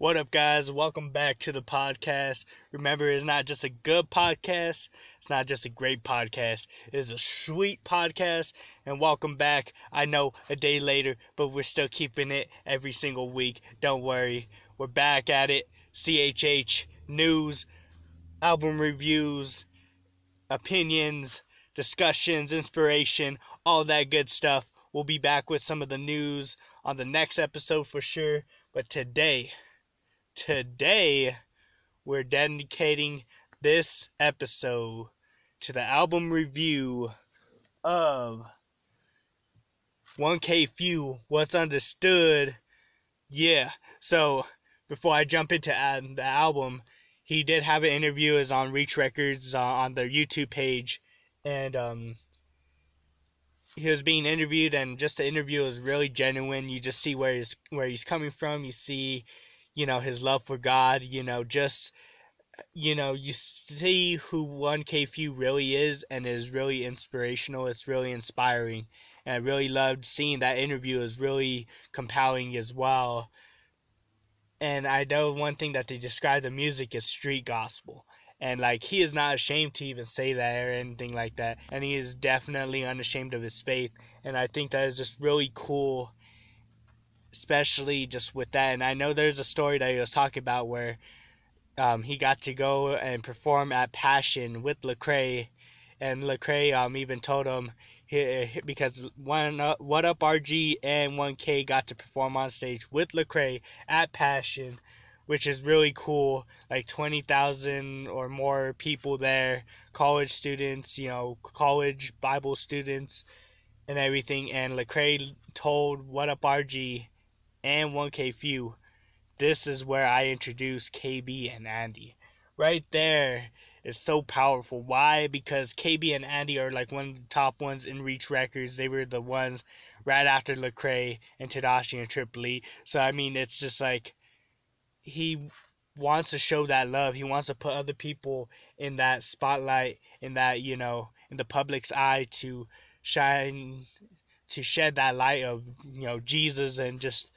What up, guys? Welcome back to the podcast. Remember, it's not just a good podcast, it's not just a great podcast, it's a sweet podcast. And welcome back. I know a day later, but we're still keeping it every single week. Don't worry, we're back at it. CHH news, album reviews, opinions, discussions, inspiration, all that good stuff. We'll be back with some of the news on the next episode for sure. But today, today we're dedicating this episode to the album review of 1K Phew What's Understood. Yeah, so before I jump into the album, he did have an interview is on Reach Records uh, on their YouTube page, and um, he was being interviewed, and just the interview is really genuine. You just see where he's where he's coming from. You see you know his love for God, you know, just you know, you see who 1K Phew really is and is really inspirational. It's really inspiring. And I really loved seeing that interview is really compelling as well. And I know one thing that they describe the music is street gospel. And like he is not ashamed to even say that or anything like that. And he is definitely unashamed of his faith. And I think that is just really cool especially just with that. And I know there's a story that he was talking about where um, he got to go and perform at Passion with Lecrae, and Lecrae um, even told him he, because one uh, What Up RG and 1K got to perform on stage with Lecrae at Passion. Which is really cool, like 20,000 or more people there, college students, you know, college Bible students, and everything. And Lecrae told What Up RG and 1K Phew, this is where I introduce KB and Andy. Right there is so powerful. Why? Because KB and Andy are like one of the top ones in Reach Records. They were the ones right after Lecrae and Tedashii and Triple E. So I mean, it's just like he wants to show that love. He wants to put other people in that spotlight, in that you know, in the public's eye to shine, to shed that light of you know Jesus and just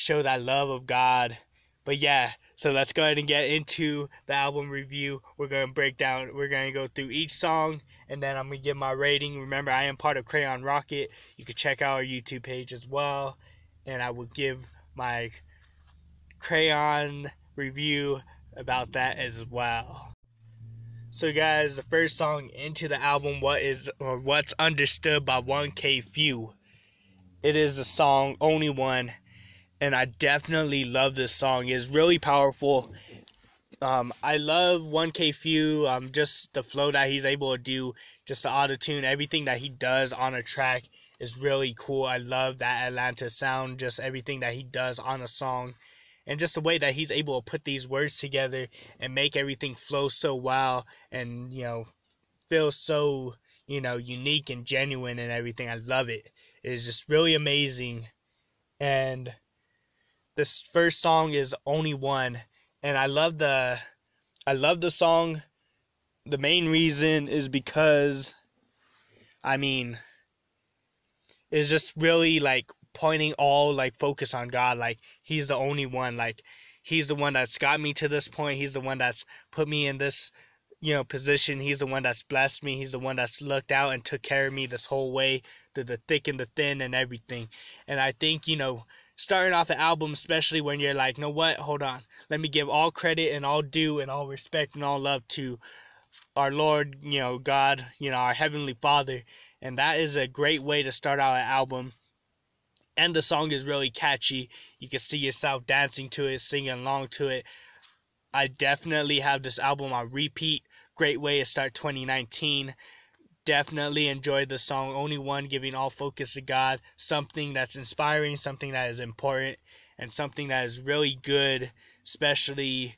show that love of God. But yeah, so let's go ahead and get into the album review. We're going to break down, we're going to go through each song, and then I'm going to give my rating. Remember, I am part of Crayon Rocket. You can check out our YouTube page as well, and I will give my Crayon review about that as well. So guys, the first song into the album, what is or what's understood by 1K Phew. It is the song Only One and I definitely love this song. It's really powerful. Um, I love 1K Phew, um, just the flow that he's able to do, just the auto tune, everything that he does on a track is really cool. I love that Atlanta sound, just everything that he does on a song, and just the way that he's able to put these words together and make everything flow so well and, you know, feel so, you know, unique and genuine and everything. I love it. It is just really amazing. And this first song is only one and i love the i love the song. The main reason is because i mean it's just really like pointing all like focus on god like he's the only one like he's the one that's got me to this point he's the one that's put me in this you know position he's the one that's blessed me he's the one that's looked out and took care of me this whole way through the thick and the thin and everything. And i think you know starting off an album, especially when you're like, know what? Hold on. Let me give all credit and all due and all respect and all love to our Lord, you know, God, you know, our Heavenly Father. And that is a great way to start out an album. And the song is really catchy. You can see yourself dancing to it, singing along to it. I definitely have this album on repeat. Great way to start 2019 definitely enjoyed the song Only One, giving all focus to God. Something that's inspiring, something that is important, and something that is really good, especially,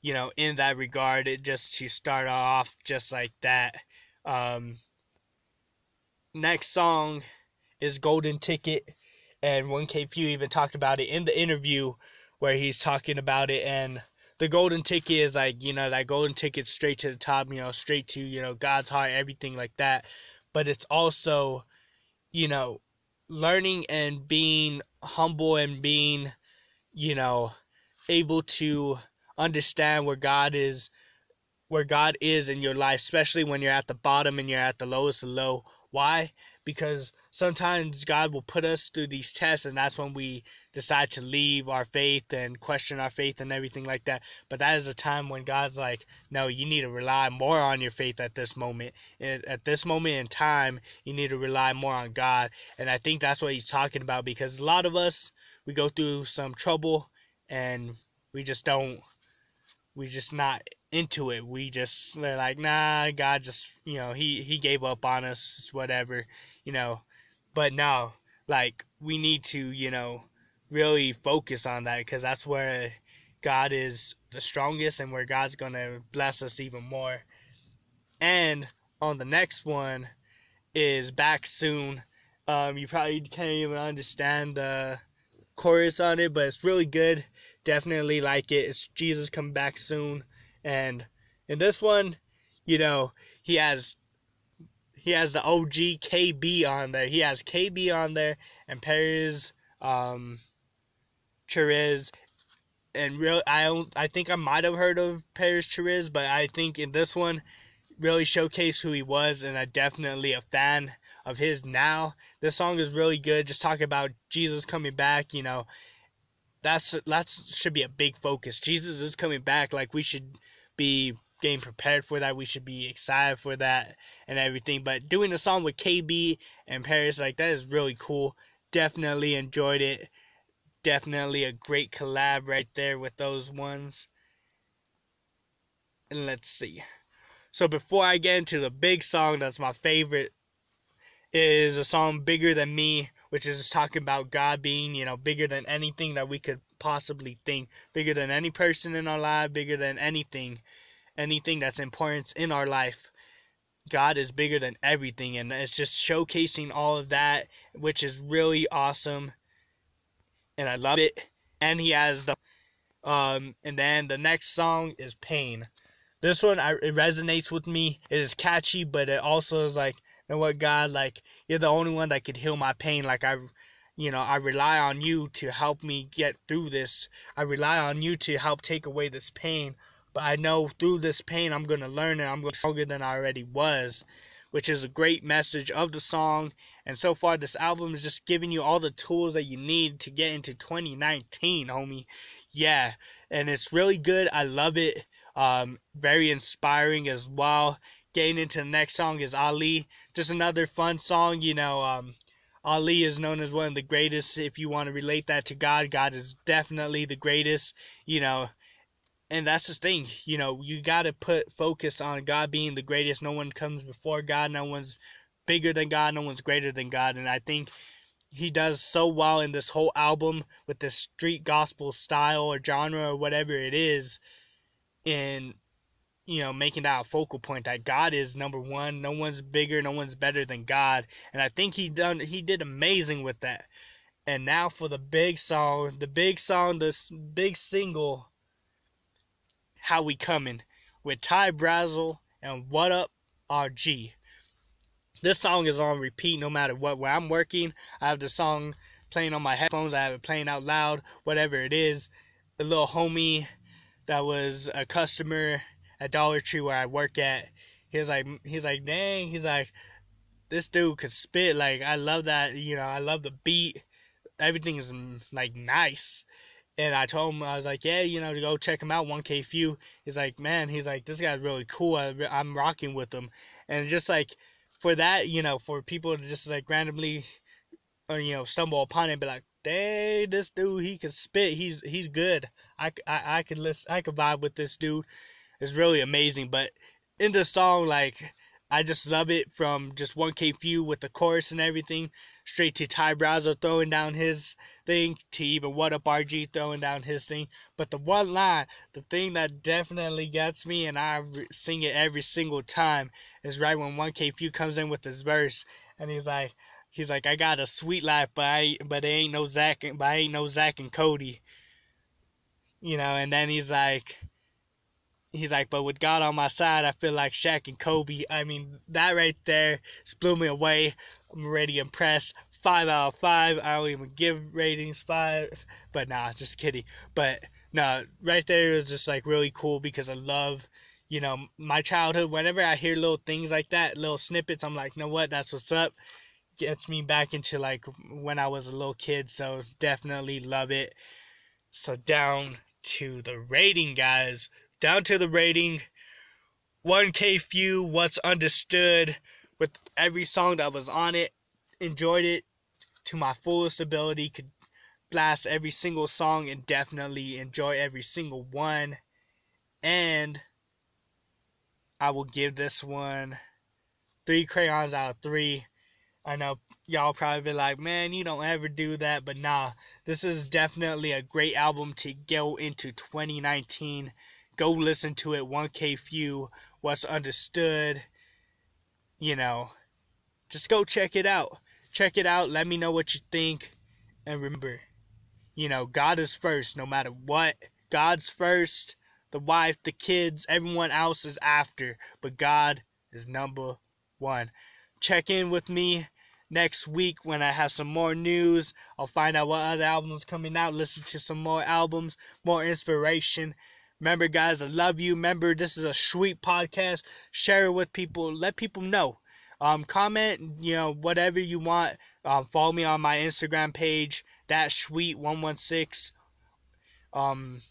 you know, in that regard. It just to start off just like that. Um, next song is Golden Ticket, and 1K Phew even talked about it in the interview where he's talking about it and the golden ticket is like you know that golden ticket straight to the top you know straight to you know god's heart everything like that but it's also you know learning and being humble and being you know able to understand where God is where God is in your life, especially when you're at the bottom and you're at the lowest of low. Why? Because sometimes God will put us through these tests, and that's when we decide to leave our faith and question our faith and everything like that. But that is a time when God's like, no, you need to rely more on your faith at this moment. At this moment in time, you need to rely more on God. And I think that's what He's talking about because a lot of us, we go through some trouble and we just don't we just not into it. We just they're like, nah, God just you know he he gave up on us, whatever, you know. But no, like we need to you know really focus on that because that's where God is the strongest and where God's gonna bless us even more. And on the next one is back soon. Um, you probably can't even understand the chorus on it, but it's really good definitely like it. It's Jesus coming back soon, and in this one, you know, he has he has the OG KB on there. He has KB on there and Parris, um, Chariz, and real. I don't. I think I might have heard of Parris Chariz, but I think in this one, really showcase who he was, and I'm definitely a fan of his now. This song is really good. Just talking about Jesus coming back, you know, that's that should be a big focus. Jesus is coming back. Like we should be getting prepared for that. We should be excited for that and everything. But doing a song with KB and Parris like that is really cool. Definitely enjoyed it. Definitely a great collab right there with those ones. And let's see. So before I get into the big song that's my favorite is a song Bigger Than Me which is talking about God being, you know, bigger than anything that we could possibly think, bigger than any person in our life, bigger than anything, anything that's important in our life. God is bigger than everything, and it's just showcasing all of that, which is really awesome, and I love it. And he has the, um, and then the next song is Pain. This one, I, it resonates with me. It is catchy, but it also is like you know what, God, like, you're the only one that could heal my pain. Like, I, you know, I rely on you to help me get through this. I rely on you to help take away this pain. But I know through this pain, I'm going to learn and I'm going to stronger than I already was, which is a great message of the song. And so far, this album is just giving you all the tools that you need to get into 2019, homie. Yeah, and it's really good. I love it. Um, very inspiring as well getting into the next song is Ali. Just another fun song, you know. Um, Ali is known as one of the greatest. If you want to relate that to God, God is definitely the greatest, you know. And that's the thing, you know, you got to put focus on God being the greatest. No one comes before God, no one's bigger than God, no one's greater than God. And I think he does so well in this whole album with this street gospel style or genre or whatever it is. And you know, making that a focal point that God is number one. No one's bigger, no one's better than God. And I think he done he did amazing with that. And now for the big song, the big song, this big single, How We Coming, with Ty Brasel and What Up RG. This song is on repeat no matter what. Where I'm working, I have the song playing on my headphones, I have it playing out loud, whatever it is. A little homie that was a customer at Dollar Tree where I work at. He's like, he's like, dang, he's like, this dude could spit. Like, I love that. You know, I love the beat. Everything is mm, like nice. And I told him, I was like, yeah, you know, to go check him out, 1K Phew. He's like, man, he's like, this guy's really cool. I, I'm rocking with him. And just like, for that, you know, for people to just like randomly, or, you know, stumble upon it and be like, dang, this dude, he can spit. He's, he's good. I, I, I could listen, I could vibe with this dude is really amazing. But in the song, like I just love it from just 1K Phew with the chorus and everything, straight to Ty Brasel throwing down his thing, to even What Up RG throwing down his thing. But the one line, the thing that definitely gets me, and I sing it every single time, is right when 1K Phew comes in with his verse, and he's like, he's like, I got a sweet life, but I, but ain't no Zach, but I ain't no Zach and Cody, you know. And then he's like, he's like, but with God on my side, I feel like Shaq and Kobe. I mean, that right there just blew me away. I'm already impressed. Five out of five. I don't even give ratings five, but nah, just kidding. But no, right there was just like really cool because I love, you know, my childhood. Whenever I hear little things like that, little snippets, I'm like, you know what, that's what's up. Gets me back into like when I was a little kid. So definitely love it. So down to the rating, guys. Down to the rating. 1K Phew, What's Understood, with every song that was on it. Enjoyed it to my fullest ability. Could blast every single song and definitely enjoy every single one. And I will give this one three crayons out of three. I know y'all probably be like, man, you don't ever do that, but nah, this is definitely a great album to go into 2019. Go listen to it, 1K Phew What's Understood. You know, just go check it out. Check it out, let me know what you think, and remember, you know, God is first no matter what. God's first, the wife, the kids, everyone else is after, but God is number one. Check in with me next week when I have some more news. I'll find out what other albums coming out, listen to some more albums, more inspiration. Remember, guys, I love you. Remember, this is a sweet podcast. Share it with people. Let people know. Um, comment, you know, whatever you want. Um, follow me on my Instagram page, that sweet one one six. Um,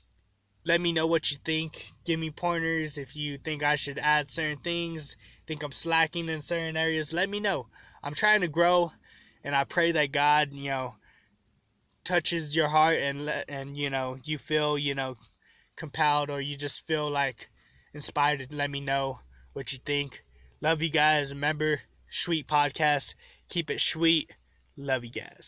let me know what you think. Give me pointers if you think I should add certain things. Think I'm slacking in certain areas. Let me know. I'm trying to grow, and I pray that God, you know, touches your heart and let and you know you feel you know compelled or you just feel like inspired to let me know what you think. Love you guys. Remember, sweet podcast. Keep it sweet. Love you guys.